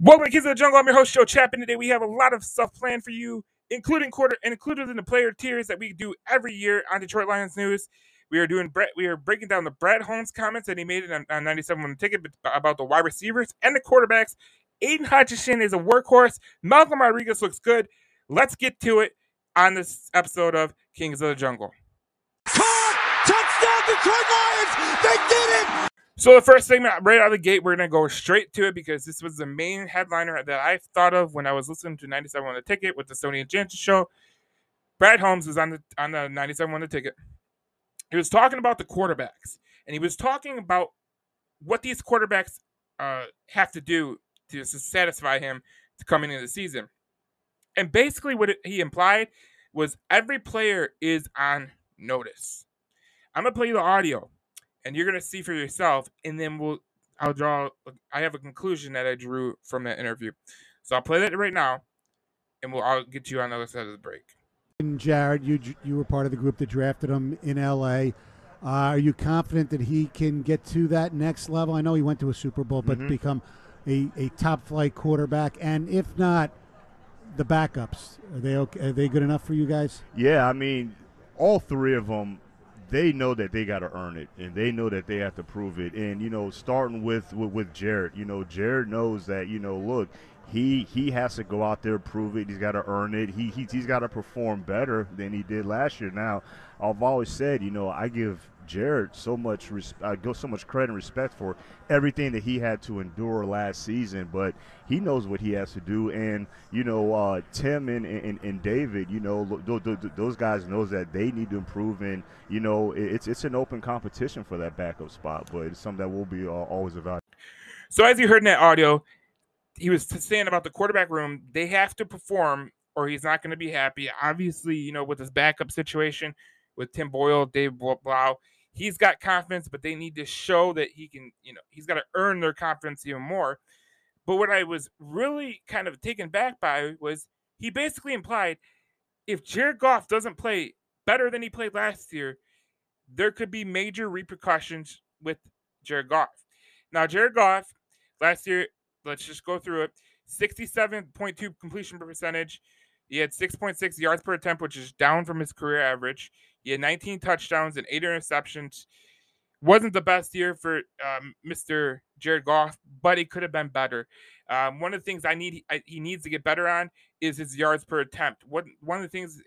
Welcome to Kings of the Jungle. I'm your host, Joe Chapin. Today we have a lot of stuff planned for you, including quarter and included in the player tiers that we do every year on Detroit Lions News. We are doing Brett. We are breaking down the Brad Holmes comments that he made on, on 97 on the ticket about the wide receivers and the quarterbacks. Aidan Hutchinson is a workhorse. Malcolm Rodriguez looks good. Let's get to it on this episode of Kings of the Jungle. Touchdown, Detroit Lions! They did it! So the first segment, right out of the gate, we're gonna go straight to it because this was the main headliner that I thought of when I was listening to 97 on the ticket with the Stoney and Jansen show. Brad Holmes was on the on the 97 on the ticket. He was talking about the quarterbacks, and he was talking about what these quarterbacks uh, have to do to satisfy him to coming into the season. And basically, what it, he implied was every player is on notice. I'm gonna play you the audio and you're gonna see for yourself, and then we'll I'll draw. I have a conclusion that I drew from that interview, so I'll play that right now, and we'll I'll get you on the other side of the break. And Jared, you you were part of the group that drafted him in L.A. Uh, are you confident that he can get to that next level? I know he went to a Super Bowl, but Mhm. become a, a top flight quarterback. And if not, the backups are they okay? Are they good enough for you guys? Yeah, I mean, all three of them, they know that they got to earn it, and they know that they have to prove it. And you know, starting with with, with Jared, you know, Jared knows that you know, look, he he has to go out there prove it. He's got to earn it. He, he he's got to perform better than he did last year. Now, I've always said, you know, I give Jared so much res- I go so much credit and respect for everything that he had to endure last season, but he knows what he has to do. And you know, uh, Tim and, and and David, you know, those guys knows that they need to improve. And you know, it's it's an open competition for that backup spot, but it's something that will be uh, always evaluated. So as you heard in that audio, he was saying about the quarterback room, they have to perform or he's not going to be happy. Obviously, you know, with his backup situation with Tim Boyle, Dave Blough, he's got confidence, but they need to show that he can, you know, he's got to earn their confidence even more. But what I was really kind of taken back by was he basically implied if Jared Goff doesn't play better than he played last year, there could be major repercussions with Jared Goff. Now, Jared Goff last year, let's just go through it 67.2 completion percentage. He had 6.6 yards per attempt, which is down from his career average. He had 19 touchdowns and eight interceptions. Wasn't the best year for um, Mr. Jared Goff, but it could have been better. Um, one of the things I need I, he needs to get better on is his yards per attempt. What one of the things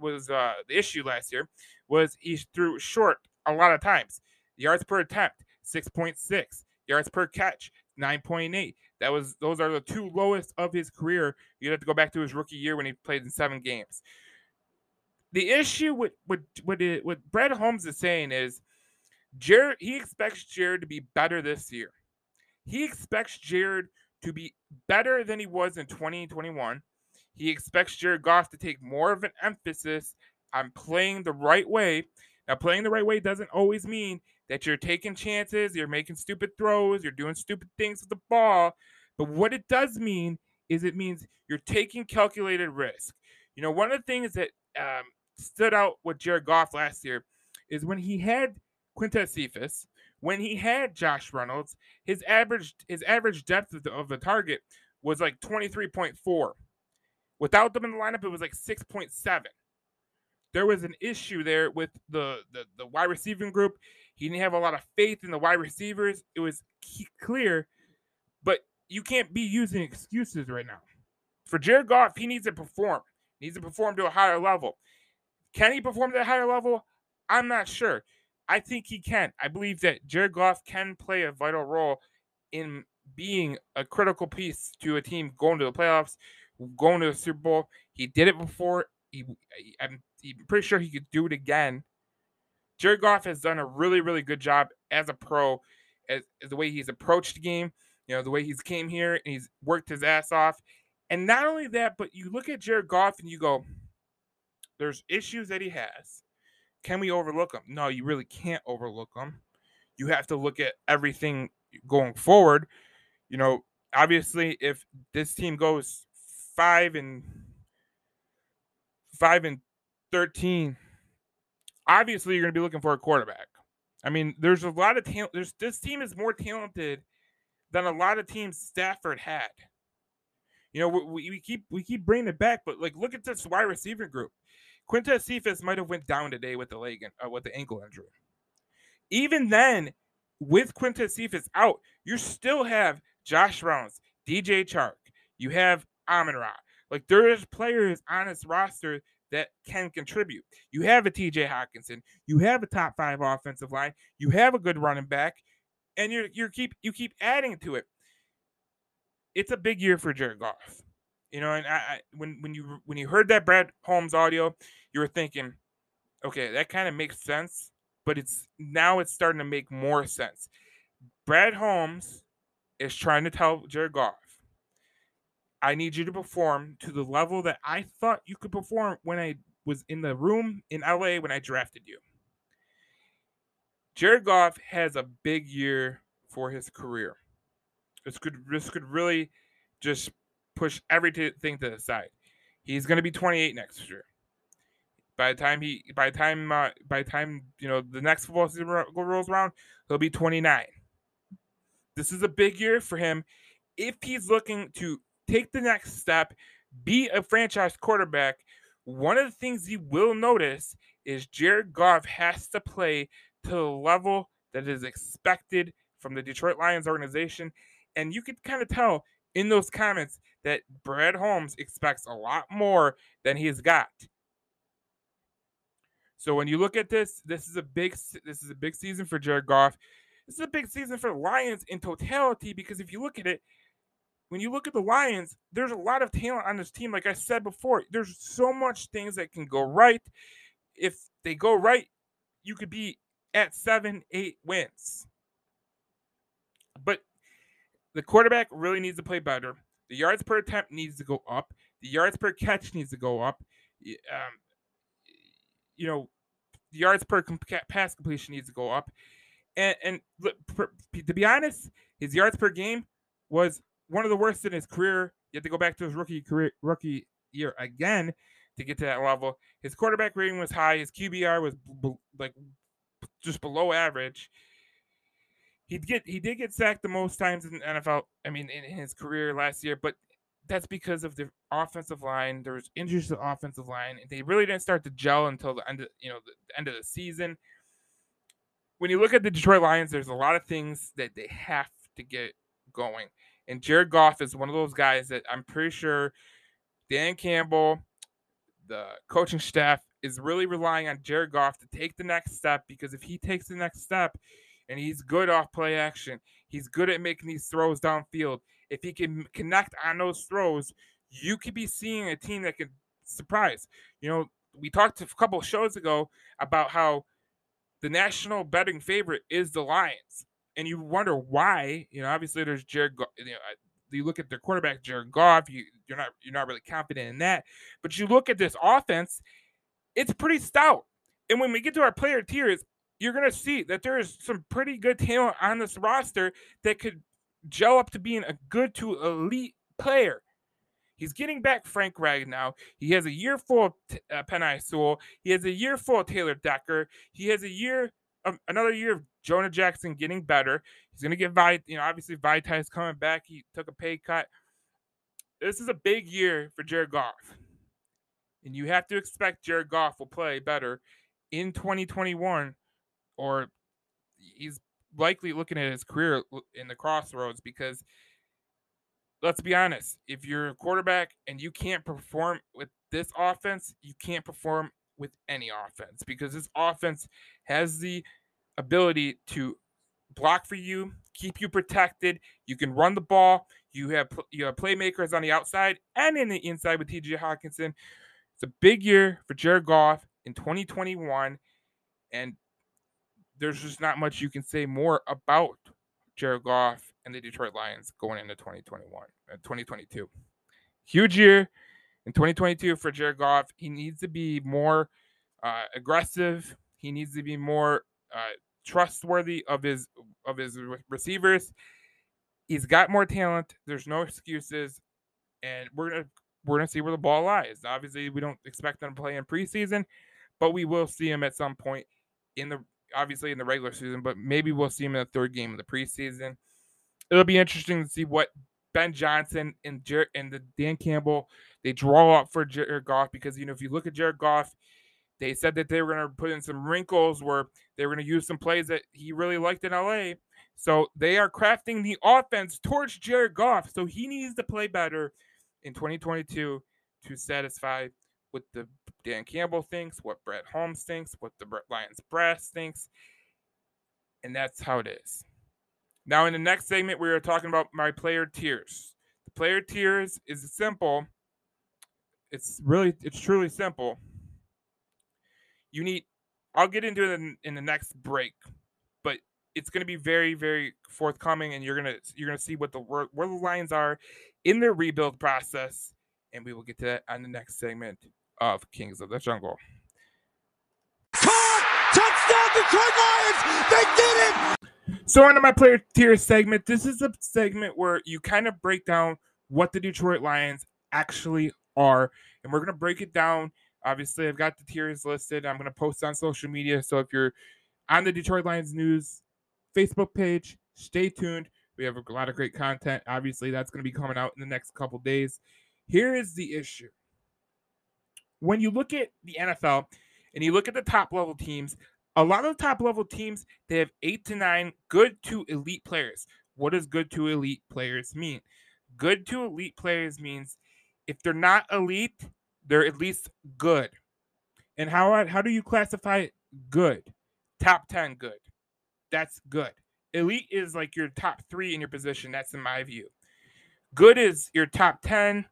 was uh, the issue last year was he threw short a lot of times. Yards per attempt, 6.6. Yards per catch, 9.8. That was those are the two lowest of his career. You'd have to go back to his rookie year when he played in seven games. The issue with what what what Brad Holmes is saying is Jared he expects Jared to be better this year. He expects Jared to be better than he was in 2021. He expects Jared Goff to take more of an emphasis on playing the right way. Now, playing the right way doesn't always mean that you're taking chances, you're making stupid throws, you're doing stupid things with the ball. But what it does mean is it means you're taking calculated risk. You know, one of the things that um, stood out with Jared Goff last year is when he had Quintez Cephus, when he had Josh Reynolds, his average his average depth of the, of the target was like 23.4. Without them in the lineup, it was like 6.7. There was an issue there with the, the, the wide receiving group. He didn't have a lot of faith in the wide receivers. It was clear, but you can't be using excuses right now. For Jared Goff, he needs to perform. He needs to perform to a higher level. Can he perform to a higher level? I'm not sure. I think he can. I believe that Jared Goff can play a vital role in being a critical piece to a team going to the playoffs, going to the Super Bowl. He did it before. He, I'm, I'm pretty sure he could do it again. Jared Goff has done a really, really good job as a pro, as, as the way he's approached the game, you know, the way he's came here and he's worked his ass off. And not only that, but you look at Jared Goff and you go, there's issues that he has. Can we overlook them? No, you really can't overlook them. You have to look at everything going forward. You know, obviously, if this team goes five and five and thirteen, obviously you're going to be looking for a quarterback. I mean, there's a lot of talent. There's this team is more talented than a lot of teams Stafford had. You know, we, we keep we keep bringing it back, but like look at this wide receiver group. Quintez Cephus might have went down today with the leg uh, with the ankle injury. Even then, with Quintez Cephus out, you still have Josh Reynolds, DJ Chark, you have Amon Ra. Like there's players on this roster that can contribute. You have a TJ Hockenson, you have a top five offensive line, you have a good running back, and you're you keep you keep adding to it. It's a big year for Jared Goff. You know, and I, I when when you when you heard that Brad Holmes audio, you were thinking, okay, that kind of makes sense, but it's now it's starting to make more sense. Brad Holmes is trying to tell Jared Goff, I need you to perform to the level that I thought you could perform when I was in the room in LA when I drafted you. Jared Goff has a big year for his career. This could this could really just push everything to the side. He's going to be 28 next year. By the time he, by the time, uh, by the time you know the next football season rolls around, he'll be 29. This is a big year for him if he's looking to take the next step, be a franchise quarterback. One of the things you will notice is Jared Goff has to play to the level that is expected from the Detroit Lions organization. And you could kind of tell in those comments that Brad Holmes expects a lot more than he's got. So when you look at this, this is a big this is a big season for Jared Goff. This is a big season for the Lions in totality because if you look at it, when you look at the Lions, there's a lot of talent on this team. Like I said before, there's so much things that can go right. If they go right, you could be at seven, eight wins. But the quarterback really needs to play better. The yards per attempt needs to go up. The yards per catch needs to go up. Um, you know, the yards per pass completion needs to go up. And, and to be honest, his yards per game was one of the worst in his career. You have to go back to his rookie career, rookie year again to get to that level. His quarterback rating was high. His QBR was b- like just below average. He get he did get sacked the most times in the NFL. I mean, in his career last year, but that's because of the offensive line. There was injuries to the offensive line. They really didn't start to gel until the end of you know the end of the season. When you look at the Detroit Lions, there's a lot of things that they have to get going. And Jared Goff is one of those guys that I'm pretty sure Dan Campbell, the coaching staff, is really relying on Jared Goff to take the next step because if he takes the next step and he's good off play action, he's good at making these throws downfield. If he can connect on those throws, you could be seeing a team that can surprise. You know, we talked a couple shows ago about how the national betting favorite is the Lions, and you wonder why. You know, obviously there's Jared. You know, you look at their quarterback Jared Goff. You you're not you're not really confident in that, but you look at this offense it's pretty stout. And when we get to our player tiers, you're to see that there is some pretty good talent on this roster that could gel up to being a good to elite player. He's getting back Frank Ragnow. He has a year full of uh, Penei Sewell. He has a year full of Taylor Decker. He has a year, Um, another year of Jonah Jackson getting better. He's going to get Vi, you know, obviously Vaitai coming back. He took a pay cut. This is a big year for Jared Goff. And you have to expect Jared Goff will play better in 2021, or he's likely looking at his career in the crossroads because let's be honest, if you're a quarterback and you can't perform with this offense, you can't perform with any offense because this offense has the ability to block for you, keep you protected. You can run the ball. You have you have playmakers on the outside and in the inside with TJ Hockenson. it's a big year for Jared Goff in 2021, and there's just not much you can say more about Jared Goff and the Detroit Lions going into 2021 uh, 2022. Huge year in 2022 for Jared Goff. He needs to be more uh, aggressive. He needs to be more uh, trustworthy of his of his receivers. He's got more talent. There's no excuses, and we're gonna we're gonna see where the ball lies. Obviously, we don't expect them to play in preseason, but we will see him at some point in the obviously in the regular season. But maybe we'll see him in the third game of the preseason. It'll be interesting to see what Ben Johnson and Jer- and the Dan Campbell. They draw up for Jared Goff because you know if you look at Jared Goff, they said that they were going to put in some wrinkles where they were going to use some plays that he really liked in LA. So they are crafting the offense towards Jared Goff. So he needs to play better in 2022 to satisfy what the Dan Campbell thinks, what Brett Holmes thinks, what the Lions brass thinks. And that's how it is. Now, in the next segment, we are talking about my player tiers. The player tiers is simple. It's really, it's truly simple. You need, I'll get into it in, in the next break, but it's going to be very, very forthcoming, and you're gonna you're gonna see what the where, where the Lions are in their rebuild process, and we will get to that on the next segment of Kings of the Jungle. Touchdown, Detroit Lions! They did it! So, on my player tier segment, this is a segment where you kind of break down what the Detroit Lions actually are, and we're going to break it down. Obviously, I've got the tiers listed. I'm going to post on social media. So, if you're on the Detroit Lions News Facebook page, stay tuned. We have a lot of great content. Obviously, that's going to be coming out in the next couple days. Here is the issue when you look at the NFL and you look at the top level teams, a lot of top level teams they have eight to nine good to elite players. What does good to elite players mean? Good to elite players means if they're not elite, they're at least good. And how how do you classify good? Top 10 good. That's good. Elite is like your top 3 in your position, that's in my view. Good is your top 10,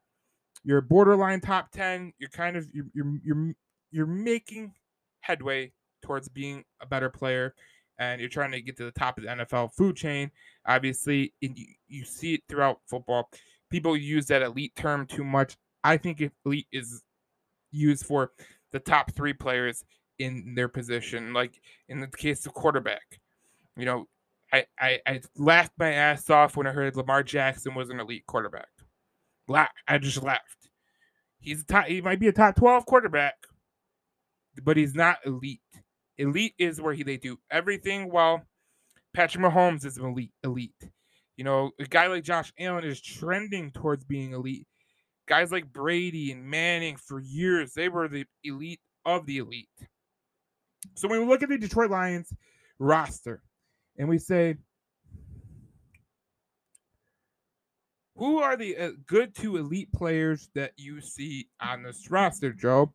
you're borderline top 10 you're kind of you're you're you're, you're making headway towards being a better player and you're trying to get to the top of the NFL food chain obviously you, you see it throughout football people use that elite term too much i think elite is used for the top 3 players in their position like in the case of quarterback you know I, I, I laughed my ass off when I heard Lamar Jackson was an elite quarterback. La- I just laughed. He's top, he might be a top 12 quarterback, but he's not elite. Elite is where he they do everything while Patrick Mahomes is elite elite. You know, a guy like Josh Allen is trending towards being elite. Guys like Brady and Manning for years, they were the elite of the elite. So when we look at the Detroit Lions roster and we say, Who are the uh, good to elite players that you see on this roster, Joe?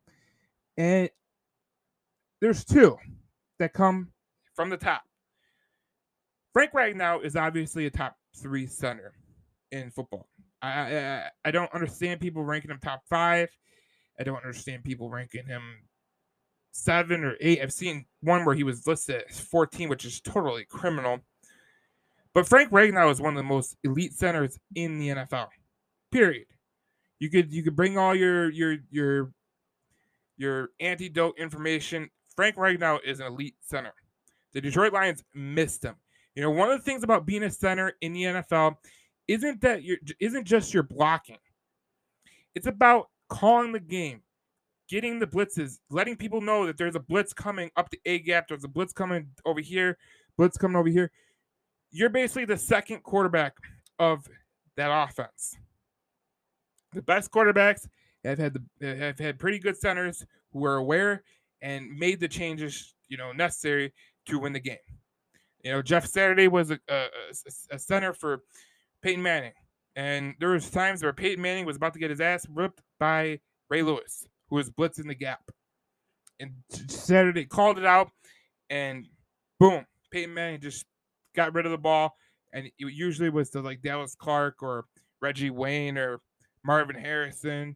And there's two that come from the top. Frank Ragnow now is obviously a top three center in football. I, I I don't understand people ranking him top five. I don't understand people ranking him seven or eight. I've seen one where he was listed as 14, which is totally criminal. But Frank Ragnow is one of the most elite centers in the NFL. Period. You could you could bring all your your your your antidote information. Frank Ragnow is an elite center. The Detroit Lions missed him. You know, one of the things about being a center in the NFL isn't that you isn't just your blocking. It's about calling the game, getting the blitzes, letting people know that there's a blitz coming up the A gap, there's a blitz coming over here, blitz coming over here you're basically the second quarterback of that offense. The best quarterbacks have had the have had pretty good centers who are aware and made the changes you know necessary to win the game. You know, Jeff Saturday was a, a, a center for Peyton Manning, and there was times where Peyton Manning was about to get his ass ripped by Ray Lewis, who was blitzing the gap, and Saturday called it out, and boom, Peyton Manning just got rid of the ball, and it usually was to like Dallas Clark or Reggie Wayne or Marvin Harrison.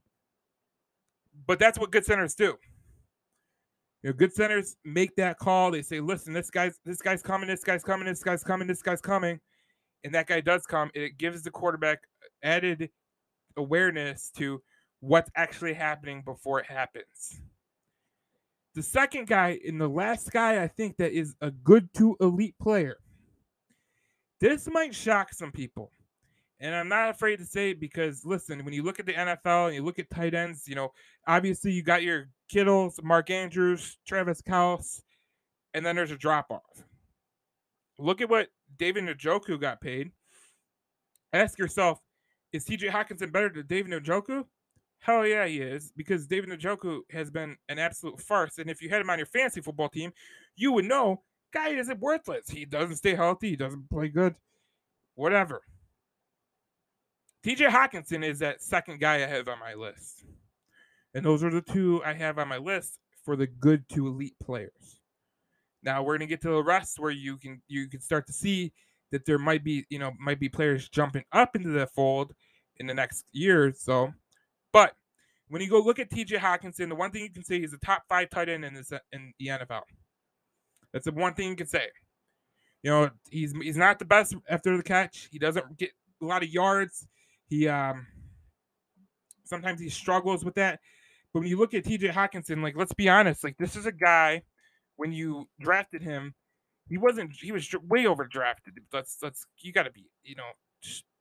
But that's what good centers do. You know, good centers make that call. They say, "Listen, this guy's this guy's coming. This guy's coming. This guy's coming. This guy's coming," and that guy does come. It gives the quarterback added awareness to what's actually happening before it happens. The second guy and the last guy I think that is a good to elite player this might shock some people. And I'm not afraid to say it because listen, when you look at the NFL and you look at tight ends, you know, obviously you got your Kittles, Mark Andrews, Travis Kelce, and then there's a drop off. Look at what David Njoku got paid. Ask yourself, Is TJ Hockenson better than David Njoku? Hell yeah, he is, because David Njoku has been an absolute farce. And if you had him on your fantasy football team, you would know guy isn't worthless. He doesn't stay healthy, he doesn't play good, whatever. TJ Hockenson is that second guy I have on my list. And those are the two I have on my list for the good to elite players. Now we're gonna get to the rest where you can you can start to see that there might be, you know, might be players jumping up into the fold in the next year or so. But when you go look at TJ Hockenson, the one thing you can say he's a top five tight end in this in the NFL. That's the one thing you can say. You know, he's he's not the best after the catch. He doesn't get a lot of yards. He um sometimes he struggles with that. But when you look at TJ Hockenson, like let's be honest, like this is a guy when you drafted him, he wasn't he was way overdrafted. Let's let's you got to be, you know,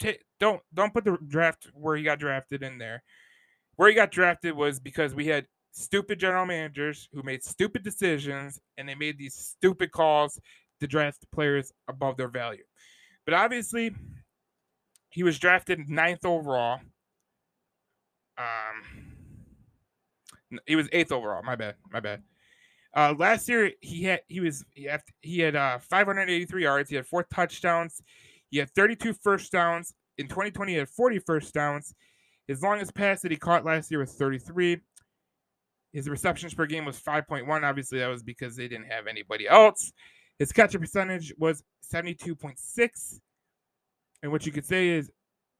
t- don't don't put the draft where he got drafted in there. Where he got drafted was because we had stupid general managers who made stupid decisions and they made these stupid calls to draft players above their value. But obviously, he was drafted ninth overall. Um, he was eighth overall. My bad. My bad. Uh, last year he had he was he had, he had uh, 583 yards. He had four touchdowns. He had 32 first downs. In 2020, he had 40 first downs. His longest pass that he caught last year was 33. His receptions per game was 5.1. Obviously, that was because they didn't have anybody else. His catcher percentage was 72.6. And what you could say is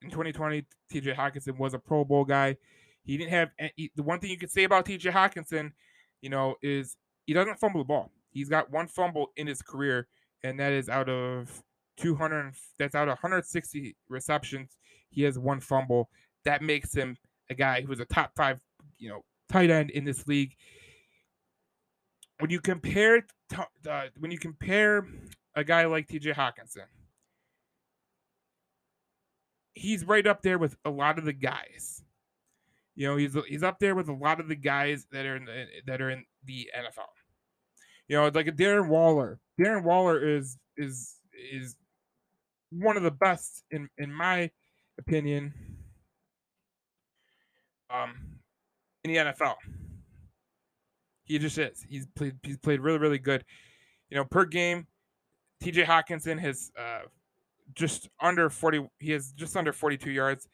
in 2020, TJ Hockenson was a Pro Bowl guy. He didn't have he, the one thing you could say about TJ Hockenson, you know, is he doesn't fumble the ball. He's got one fumble in his career, and that is out of 200. That's out of 160 receptions. He has one fumble. That makes him a guy who is a top five, you know, tight end in this league. When you compare, uh, when you compare a guy like T.J. Hockenson, he's right up there with a lot of the guys. You know, he's he's up there with a lot of the guys that are in the, that are in the NFL. You know, like a Darren Waller. Darren Waller is is is one of the best in in my opinion. Um, in the NFL, he just is. He's played. He's played really, really good. You know, per game, T.J. Hockenson has uh, just under 40 he has just under 42 yards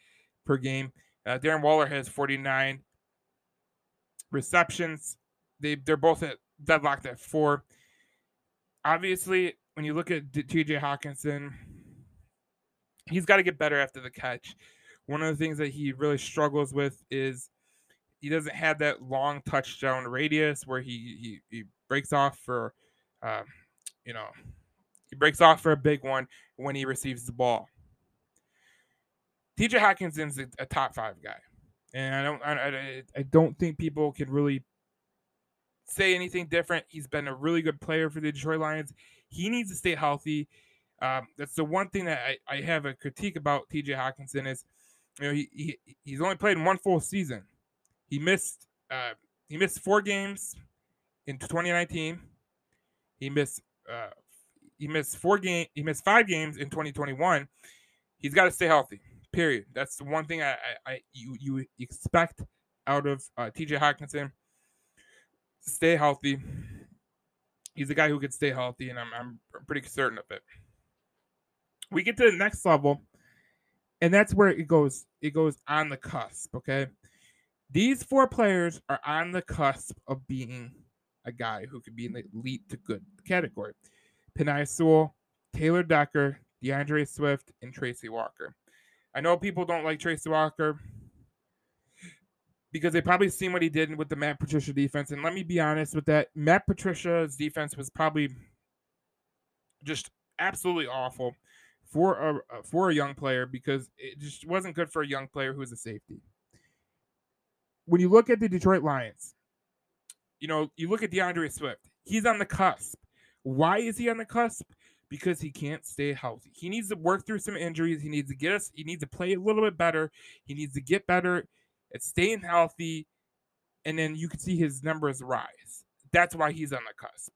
per game uh, darren waller has 49 receptions they they're both at deadlocked at four obviously when you look at tj hockenson he's got to get better after the catch one of the things that he really struggles with is he doesn't have that long touchdown radius where he he, he breaks off for uh, you know he breaks off for a big one when he receives the ball. TJ Hockenson's a, a top five guy, and I don't I, I don't think people can really say anything different. He's been a really good player for the Detroit Lions. He needs to stay healthy. Um, that's the one thing that I, I have a critique about TJ Hockenson is, you know, he, he he's only played in one full season. He missed uh, he missed four games in 2019. He missed uh, he missed four game he missed five games in 2021. He's got to stay healthy. Period. That's the one thing I, I, I you you expect out of uh, TJ Hockenson. Stay healthy. He's a guy who could stay healthy, and I'm I'm pretty certain of it. We get to the next level, and that's where it goes. It goes on the cusp. Okay, these four players are on the cusp of being a guy who could be in the elite to good category. Penei Sewell, Taylor Decker, DeAndre Swift, and Tracy Walker. I know people don't like Tracy Walker because they probably seen what he did with the Matt Patricia defense. And let me be honest with that. Matt Patricia's defense was probably just absolutely awful for a for a young player because it just wasn't good for a young player who was a safety. When you look at the Detroit Lions, you know, you look at DeAndre Swift, he's on the cusp. Why is he on the cusp? Because he can't stay healthy. He needs to work through some injuries. He needs to get us, he needs to play a little bit better. He needs to get better at staying healthy. And then you can see his numbers rise. That's why he's on the cusp.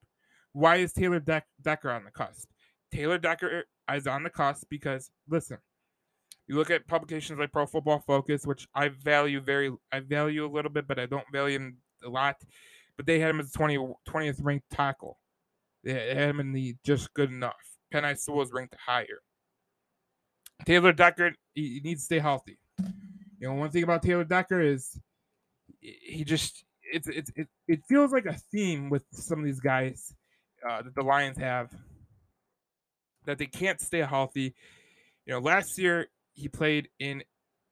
Why is Taylor De- Decker on the cusp? Taylor Decker is on the cusp because, listen, You look at publications like Pro Football Focus, which I value very, I value a little bit, but I don't value him a lot. But they had him as 20, 20th ranked tackle. They had him in the just good enough. Penei Sewell was ranked higher. Taylor Decker, he, he needs to stay healthy. You know, one thing about Taylor Decker is he just it's it's it, it feels like a theme with some of these guys uh, that the Lions have that they can't stay healthy. You know, last year he played in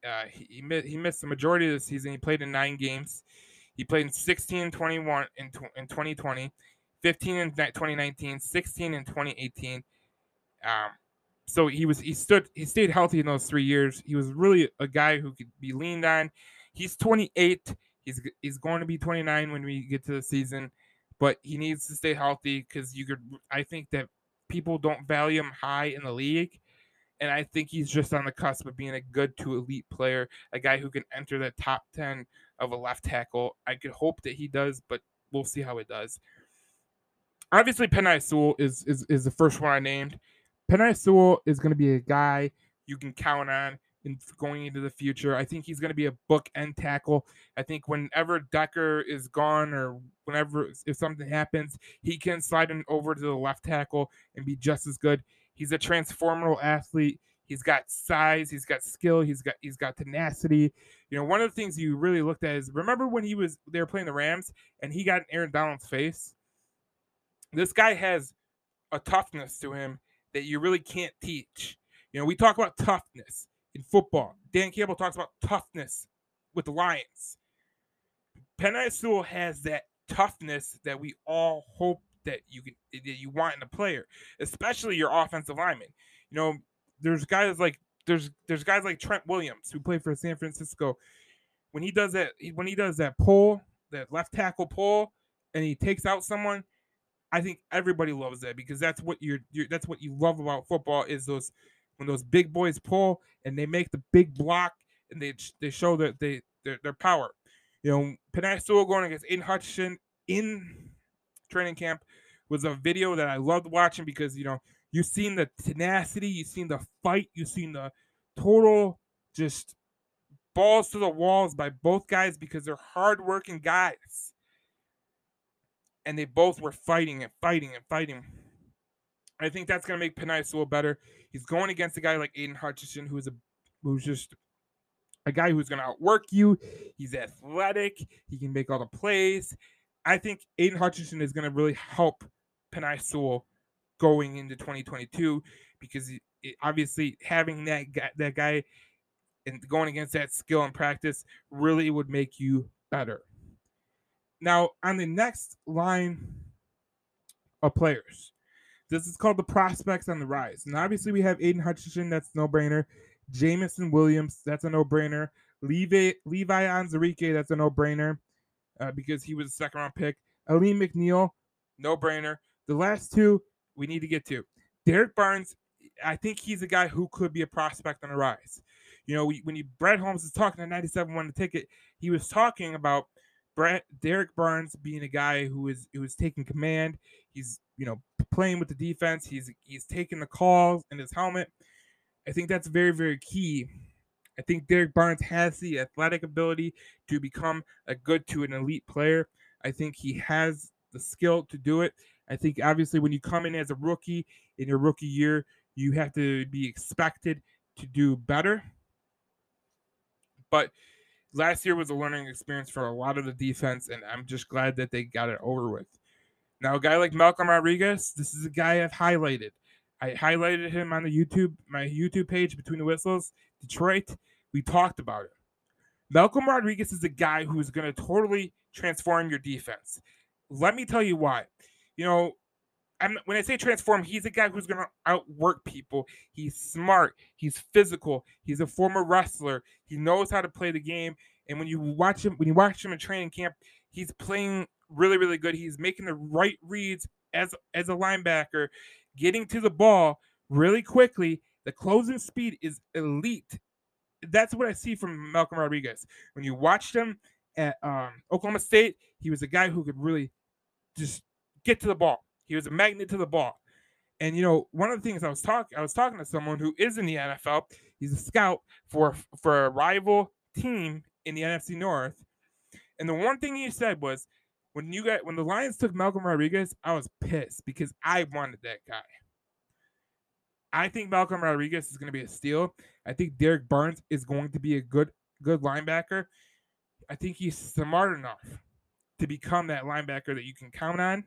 uh, he, he, missed, he missed the majority of the season. He played in nine games. He played in 16 21 in, in 2020, 15 in 2019, 16 in 2018. Um, so he was he stood he stayed healthy in those three years. He was really a guy who could be leaned on. He's 28. He's he's going to be 29 when we get to the season, but he needs to stay healthy because you could. I think that people don't value him high in the league, and I think he's just on the cusp of being a good to elite player, a guy who can enter the top 10 of a left tackle. I could hope that he does, but we'll see how it does. Obviously, Penei Sewell is is is the first one I named. Penei Sewell is going to be a guy you can count on in going into the future. I think he's going to be a book end tackle. I think whenever Decker is gone or whenever if something happens, he can slide in over to the left tackle and be just as good. He's a transformational athlete. He's got size, he's got skill, he's got he's got tenacity. You know, one of the things you really looked at is remember when he was they were playing the Rams and he got in Aaron Donald's face. This guy has a toughness to him that you really can't teach. You know, we talk about toughness in football. Dan Campbell talks about toughness with the Lions. Penei Sewell has that toughness that we all hope that you can that you want in a player, especially your offensive lineman. You know, there's guys like there's there's guys like Trent Williams who play for San Francisco. When he does that, when he does that pull, that left tackle pull, and he takes out someone, I think everybody loves that because that's what you're, you're that's what you love about football is those when those big boys pull and they make the big block and they they show that they their, their power. You know, Sewell going against Aidan Hutchinson in training camp was a video that I loved watching because you know you've seen the tenacity, you've seen the fight, you've seen the total just balls to the walls by both guys because they're hardworking guys. And they both were fighting and fighting and fighting. I think that's going to make Penei Sewell better. He's going against a guy like Aidan Hutchinson, who's a who's just a guy who's going to outwork you. He's athletic. He can make all the plays. I think Aidan Hutchinson is going to really help Penei Sewell going into 2022 because it, obviously having that guy, that guy and going against that skill and practice really would make you better. Now, on the next line of players, this is called the prospects on the rise. And obviously, we have Aidan Hutchinson, that's no brainer. Jameson Williams, that's a no brainer. Levi, Levi Onwuzurike, that's a no brainer uh, because he was a second round pick. Alim McNeill, no brainer. The last two we need to get to. Derrick Barnes, I think he's a guy who could be a prospect on the rise. You know, we, when you Brad Holmes is talking to 97 won the ticket, he was talking about Brad Derrick Barnes being a guy who is who is taking command. He's you know playing with the defense. He's he's taking the calls in his helmet. I think that's very very key. I think Derrick Barnes has the athletic ability to become a good to an elite player. I think he has the skill to do it. I think obviously when you come in as a rookie in your rookie year, you have to be expected to do better. But last year was a learning experience for a lot of the defense, and I'm just glad that they got it over with. Now, a guy like Malcolm Rodriguez, this is a guy I've highlighted. I highlighted him on the YouTube, my YouTube page between the whistles, Detroit. We talked about it. Malcolm Rodriguez is a guy who is going to totally transform your defense. Let me tell you why. You know, I'm, when I say transform, he's a guy who's going to outwork people. He's smart. He's physical. He's a former wrestler. He knows how to play the game. And when you watch him, when you watch him in training camp, he's playing really, really good. He's making the right reads as as a linebacker, getting to the ball really quickly. The closing speed is elite. That's what I see from Malcolm Rodriguez. When you watched him at um, Oklahoma State, he was a guy who could really just get to the ball. He was a magnet to the ball. And you know, one of the things I was talking, I was talking to someone who is in the NFL. He's a scout for for a rival team in the NFC North. And the one thing he said was, when you got when the Lions took Malcolm Rodriguez, I was pissed because I wanted that guy. I think Malcolm Rodriguez is going to be a steal. I think Derrick Barnes is going to be a good good linebacker. I think he's smart enough to become that linebacker that you can count on.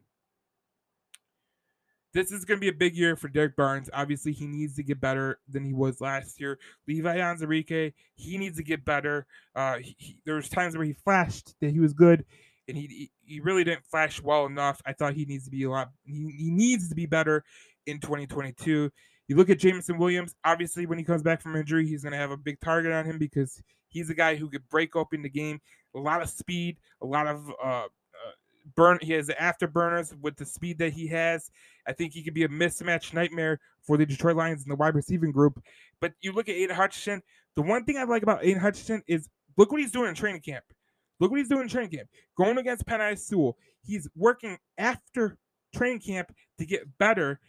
This is going to be a big year for Derrick Barnes. Obviously, he needs to get better than he was last year. Levi Onwuzurike, he needs to get better. Uh, he, he, there was times where he flashed that he was good, and he he really didn't flash well enough. I thought he needs to be a lot. He, he needs to be better in 2022. You look at Jameson Williams. Obviously, when he comes back from injury, he's going to have a big target on him because he's a guy who could break open the game. A lot of speed, a lot of uh, uh, burn. He has afterburners with the speed that he has. I think he could be a mismatch nightmare for the Detroit Lions in the wide receiving group. But you look at Aidan Hutchinson. The one thing I like about Aidan Hutchinson is look what he's doing in training camp. Look what he's doing in training camp. Going against Penei Sewell. He's working after training camp to get better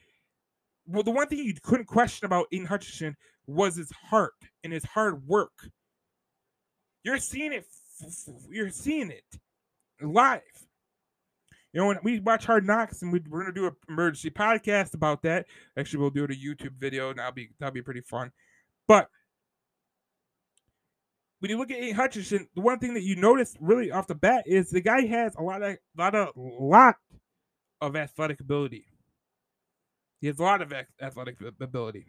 well, the one thing you couldn't question about Aidan Hutchinson was his heart and his hard work. You're seeing it. You're seeing it live. You know, when we watch Hard Knocks, and we, are gonna do an emergency podcast about that. Actually, we'll do it a YouTube video, and that'll be that'll be pretty fun. But when you look at Aidan Hutchinson, the one thing that you notice really off the bat is the guy has a lot of lot of lot of athletic ability. He has a lot of athletic ability.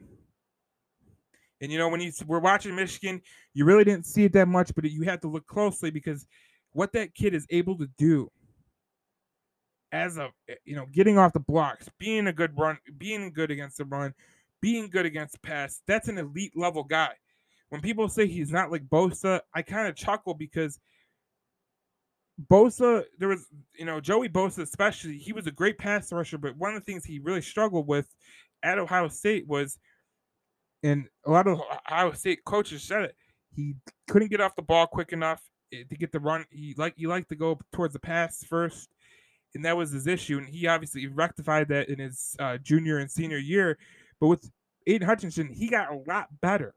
And you know, when you we're watching Michigan, you really didn't see it that much, but you have to look closely because what that kid is able to do as a eh, you know, getting off the blocks, being a good run, being good against the run, being good against the pass, that's an elite level guy. When people say he's not like Bosa, I kind of chuckle because Bosa, there was, you know, Joey Bosa, especially, he was a great pass rusher, but one of the things he really struggled with at Ohio State was, and a lot of Ohio State coaches said it, he couldn't get off the ball quick enough eh, to get the run. He like he liked to go towards the pass first, and that was his issue. And he obviously rectified that in his uh, junior and senior year. But with Aidan Hutchinson, he got a lot better.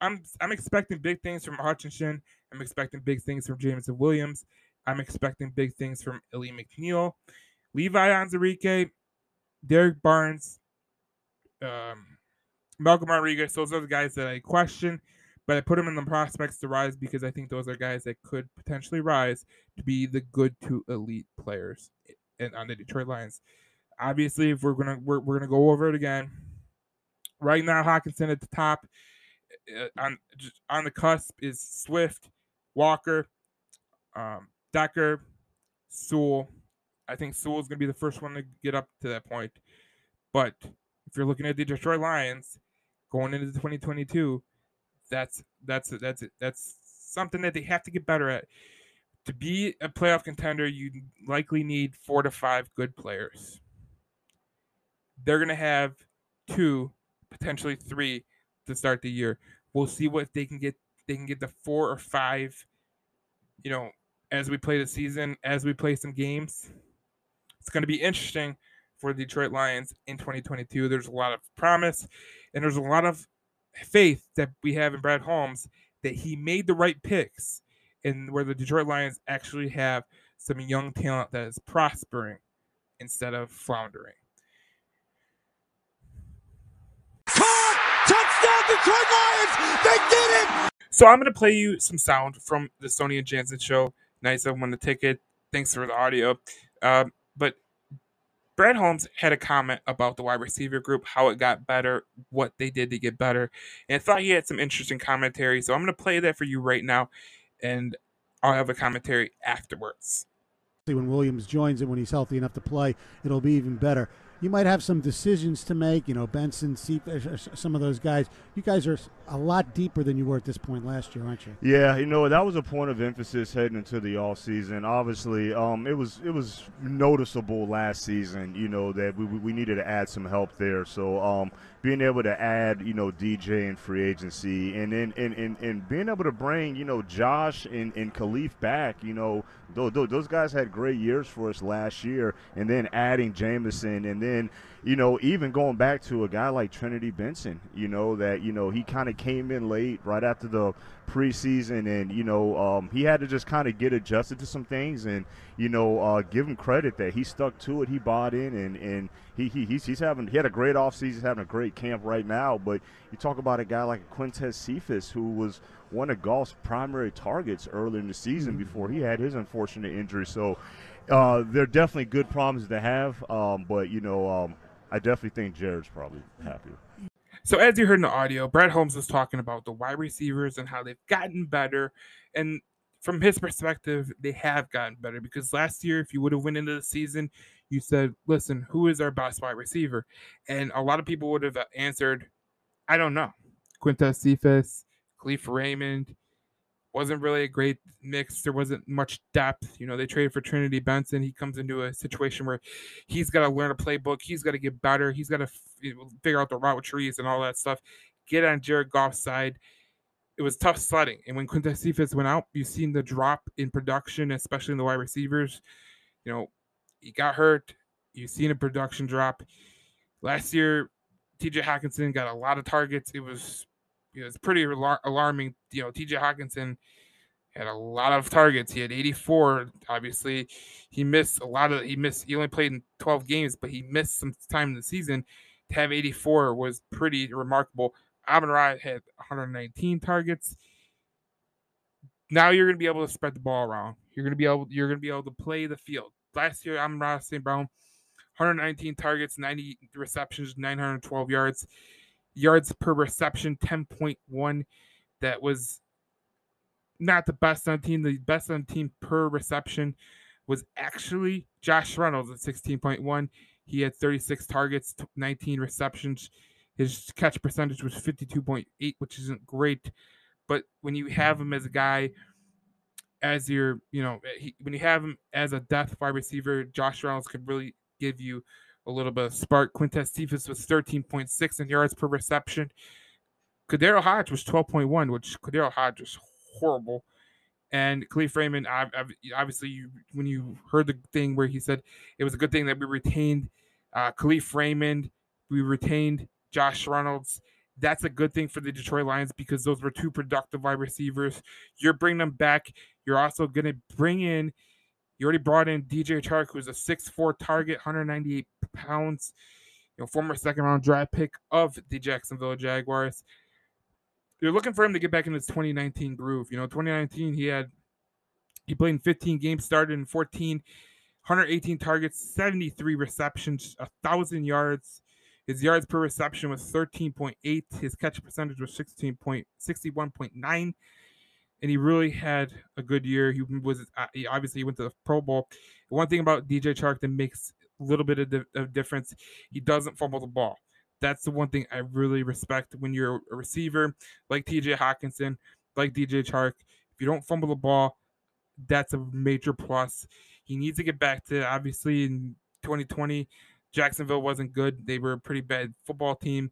I'm I'm expecting big things from Hutchinson. I'm expecting big things from Jameson Williams. I'm expecting big things from Alim McNeill, Levi Onwuzurike, Derrick Barnes, um, Malcolm Rodriguez. Those are the guys that I question, but I put them in the prospects to rise because I think those are guys that could potentially rise to be the good to elite players in, on the Detroit Lions. Obviously, if we're gonna we're, we're gonna go over it again. Right now, Hockenson at the top uh, on on the cusp is Swift, Walker, um, Decker, Sewell. I think Sewell is going to be the first one to get up to that point. But if you're looking at the Detroit Lions going into 2022, that's that's that's that's something that they have to get better at. To be a playoff contender, you likely need four to five good players. They're going to have two, potentially three, to start the year. We'll see what they can get. They can get the four or five, you know, as we play the season, as we play some games. It's going to be interesting for the Detroit Lions in 2022. There's a lot of promise, and there's a lot of faith that we have in Brad Holmes that he made the right picks, and where the Detroit Lions actually have some young talent that is prospering instead of floundering. Touchdown Detroit Lions, they did it! So I'm going to play you some sound from the Stoney and Jansen show. Nice of won the ticket. Thanks for the audio. Um, but Brad Holmes had a comment about the wide receiver group, how it got better, what they did to get better. And I thought he had some interesting commentary. So I'm going to play that for you right now. And I'll have a commentary afterwards. See When Williams joins it, when he's healthy enough to play, it'll be even better you might have some decisions to make. You know, Benson, some of those guys. You guys are a lot deeper than you were at this point last year, aren't you? Yeah, you know that was a point of emphasis heading into the off season. Obviously, um, it was it was noticeable last season. You know that we, we needed to add some help there. So um, being able to add you know DJ and free agency, and then and, and, and being able to bring you know Josh and, and Kalif back. You know those, those guys had great years for us last year, and then adding Jameson and then you know, even going back to a guy like Trinity Benson, you know, that, you know, he kind of came in late right after the preseason and, you know, um, he had to just kind of get adjusted to some things and, you know, uh, give him credit that he stuck to it. He bought in and, and he, he he's, he's having, he had a great offseason, he's having a great camp right now. But you talk about a guy like Quintez Cephus who was one of Goff's primary targets early in the season mm-hmm. before he had his unfortunate injury. So, uh, they're definitely good problems to have, um, but you know, um, I definitely think Jared's probably happier. So as you heard in the audio, Brad Holmes was talking about the wide receivers and how they've gotten better. And from his perspective, they have gotten better because last year, if you would have went into the season, you said, "Listen, who is our best wide receiver?" And a lot of people would have answered, "I don't know." Quintez Cephus, Kalif Raymond, wasn't really a great mix. There wasn't much depth. You know, they traded for Trinity Benson. He comes into a situation where he's got to learn a playbook. He's got to get better. He's got to f- figure out the route trees and all that stuff. Get on Jared Goff's side. It was tough sledding. And when Quintez Cephus went out, you've seen the drop in production, especially in the wide receivers. You know, he got hurt. You've seen a production drop. Last year, TJ Hockenson got a lot of targets. It was you know, it's pretty alar- alarming. You know, TJ Hockenson had a lot of targets. He had 84. Obviously, he missed a lot of. He missed. He only played in 12 games, but he missed some time in the season. To have 84 was pretty remarkable. Amon Ra had 119 targets. Now you're going to be able to spread the ball around. You're going to be able. You're going to be able to play the field. Last year, Amon Ra St. Brown, 119 targets, 90 receptions, 912 yards yards per reception, 10.1. That was not the best on the team. The best on the team per reception was actually Josh Reynolds at 16.1. He had 36 targets, 19 receptions. His catch percentage was 52.8, which isn't great. But when you have him as a guy, as your, you know, he, when you have him as a depth wide receiver, Josh Reynolds could really give you a little bit of spark. Quintez Cephus was 13.6 in yards per reception. KhaDarel Hodge was 12.1, which KhaDarel Hodge was horrible. And Kalif Raymond, obviously, you, when you heard the thing where he said it was a good thing that we retained uh, Kalif Raymond, we retained Josh Reynolds. That's a good thing for the Detroit Lions because those were two productive wide receivers. You're bringing them back. You're also going to bring in you already brought in DJ Chark, who's a 6'4 target, 198 pounds, you know, former second round draft pick of the Jacksonville Jaguars. You're looking for him to get back in his 2019 groove. You know, 2019 he had he played in 15 games, started in 14, 118 targets, 73 receptions, thousand yards. His yards per reception was 13.8. His catch percentage was 16.61.9 and he really had a good year. He was uh, he obviously he went to the Pro Bowl. One thing about DJ Chark that makes a little bit of, di- of difference, he doesn't fumble the ball. That's the one thing I really respect when you're a receiver like TJ Hockenson, like DJ Chark. If you don't fumble the ball, that's a major plus. He needs to get back to obviously in 2020, Jacksonville wasn't good. They were a pretty bad football team.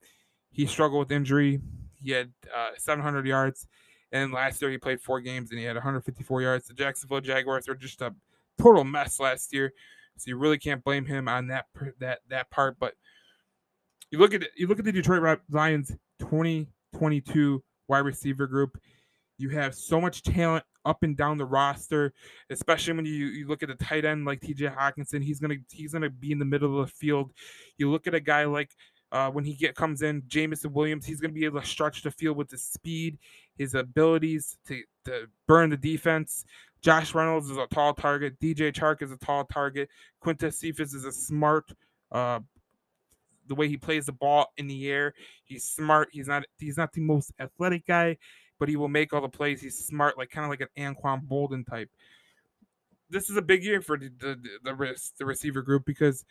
He struggled with injury. He had uh, 700 yards and last year he played four games and he had 154 yards. The Jacksonville Jaguars were just a total mess last year, so you really can't blame him on that that that part. But you look at you look at the Detroit Lions 2022 wide receiver group. You have so much talent up and down the roster, especially when you, you look at a tight end like TJ Hockenson. He's gonna he's gonna be in the middle of the field. You look at a guy like uh, when he get comes in, Jameson Williams, he's going to be able to stretch the field with his speed, his abilities to, to burn the defense. Josh Reynolds is a tall target. DJ Chark is a tall target. Quintez Cephus is a smart. Uh, the way he plays the ball in the air, he's smart. He's not he's not the most athletic guy, but he will make all the plays. He's smart, like kind of like an Anquan Boldin type. This is a big year for the the, the, the receiver group because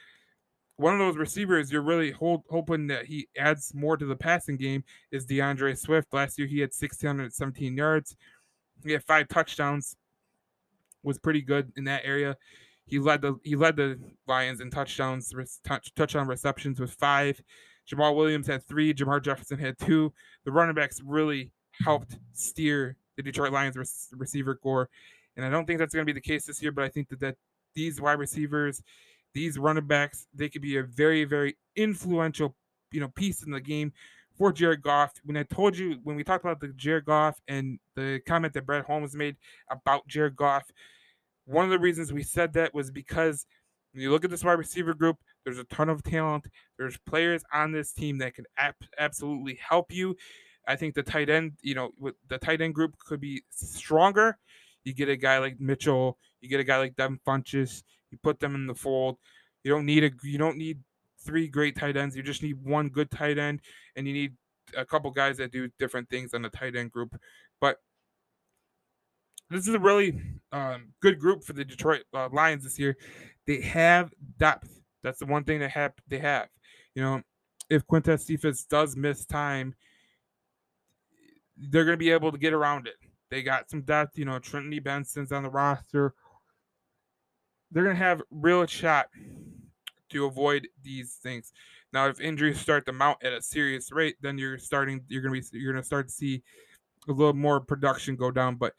one of those receivers you're really hold, hoping that he adds more to the passing game is DeAndre Swift. Last year he had 1617 yards. He had five touchdowns. Was pretty good in that area. He led the he led the Lions in touchdowns, touch, touchdown receptions with five. Jamaal Williams had three. Jermar Jefferson had two. The running backs really helped steer the Detroit Lions receiver core, and I don't think that's going to be the case this year. But I think that that these wide receivers these running backs, they could be a very, very influential, you know, piece in the game for Jared Goff. When I told you when we talked about the Jared Goff and the comment that Brad Holmes made about Jared Goff, one of the reasons we said that was because when you look at this wide receiver group, there's a ton of talent. There's players on this team that can ap- absolutely help you. I think the tight end, you know, with the tight end group could be stronger. You get a guy like Mitchell, you get a guy like Devin Funchess, you put them in the fold. You don't need a you don't need three great tight ends. You just need one good tight end, and you need a couple guys that do different things on the tight end group. But this is a really um, good group for the Detroit uh, Lions this year. They have depth. That's the one thing they have. They have. You know, if Quintez Cephus does miss time, they're going to be able to get around it. They got some depth. You know, Trinity Benson's on the roster. They're going to have real shot to avoid these things. Now, if injuries start to mount at a serious rate, then you're starting. You're going to be. You're going to start to see a little more production go down. But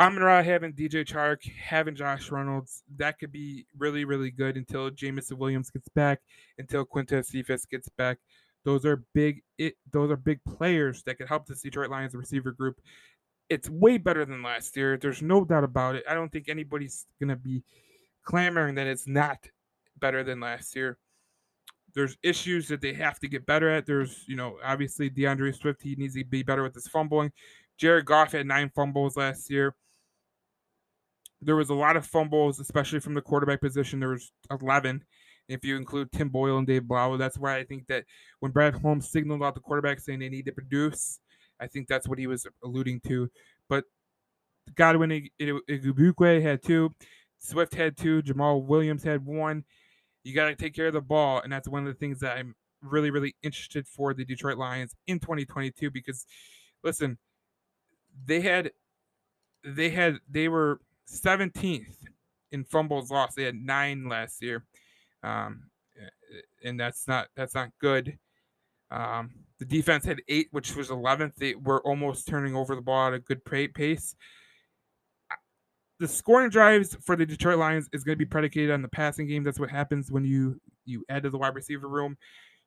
I'm Amon Ra having DJ Chark, having Josh Reynolds, that could be really, really good until Jameson Williams gets back, until Quintez Cephus gets back. Those are big it those are big players that could help the Detroit Lions receiver group. It's way better than last year. There's no doubt about it. I don't think anybody's gonna be clamoring that it's not better than last year. There's issues that they have to get better at. There's, you know, obviously DeAndre Swift, he needs to be better with his fumbling. Jared Goff had nine fumbles last year. There was a lot of fumbles, especially from the quarterback position. There was 11 if you include Tim Boyle and Dave Blough. That's why I think that when Brad Holmes signaled out the quarterback saying they need to produce, I think that's what he was alluding to. But Godwin Igwebuike had two, Swift had two, Jamaal Williams had one. You got to take care of the ball, and that's one of the things that I'm really, really interested for the Detroit Lions in 2022 because, listen, they had, they had, they were 17th in fumbles lost. They had nine last year um, and that's not that's not good. Um, the defense had eight, which was 11th. They were almost turning over the ball at a good pace. The scoring drives for the Detroit Lions is going to be predicated on the passing game. That's what happens when you you add to the wide receiver room.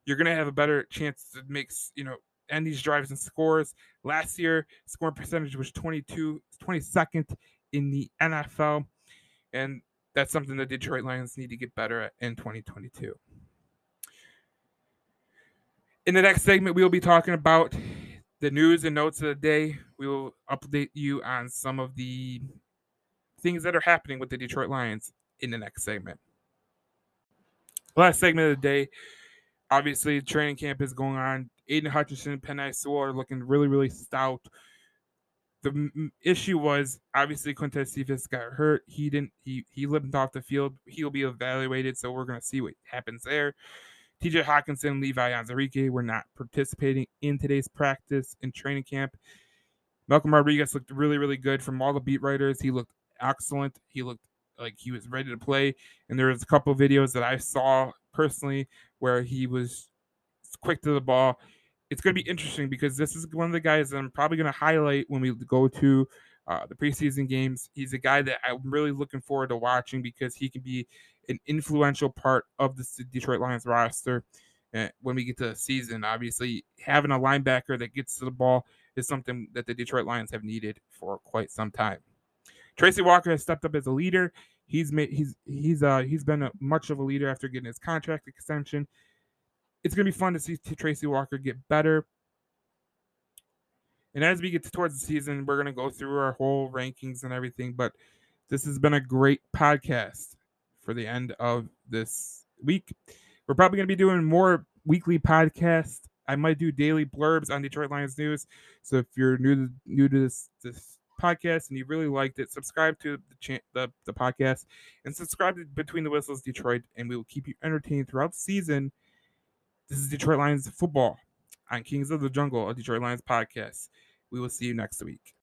You're going to have a better chance to make you know end these drives and scores. Last year, scoring percentage was 22, 22nd in the NFL, and that's something the Detroit Lions need to get better at in 2022. In the next segment, we will be talking about the news and notes of the day. We will update you on some of the things that are happening with the Detroit Lions in the next segment. Last segment of the day, obviously, training camp is going on. Aidan Hutchinson, Penei Sewell are looking really, really stout the issue was obviously Quintez Cephus got hurt. He didn't. He he limped off the field. He'll be evaluated, so we're gonna see what happens there. TJ Hockenson, Levi Onwuzurike were not participating in today's practice and training camp. Malcolm Rodriguez looked really, really good from all the beat writers. He looked excellent. He looked like he was ready to play. And there was a couple videos that I saw personally where he was quick to the ball it's going to be interesting because this is one of the guys that I'm probably going to highlight when we go to uh, the preseason games. He's a guy that I'm really looking forward to watching because he can be an influential part of the Detroit Lions roster uh, when we get to the season. Obviously, having a linebacker that gets to the ball is something that the Detroit Lions have needed for quite some time. Tracy Walker has stepped up as a leader. He's made he's he's uh he's been a, much of a leader after getting his contract extension it's going to be fun to see Tracy Walker get better. And as we get towards the season, we're going to go through our whole rankings and everything. But this has been a great podcast for the end of this week. We're probably going to be doing more weekly podcasts. I might do daily blurbs on Detroit Lions news. So if you're new to new to this this podcast and you really liked it, subscribe to the cha- the, the podcast and subscribe to Between the Whistles Detroit, and we will keep you entertained throughout the season this is Detroit Lions football on Kings of the Jungle, a Detroit Lions podcast. We will see you next week.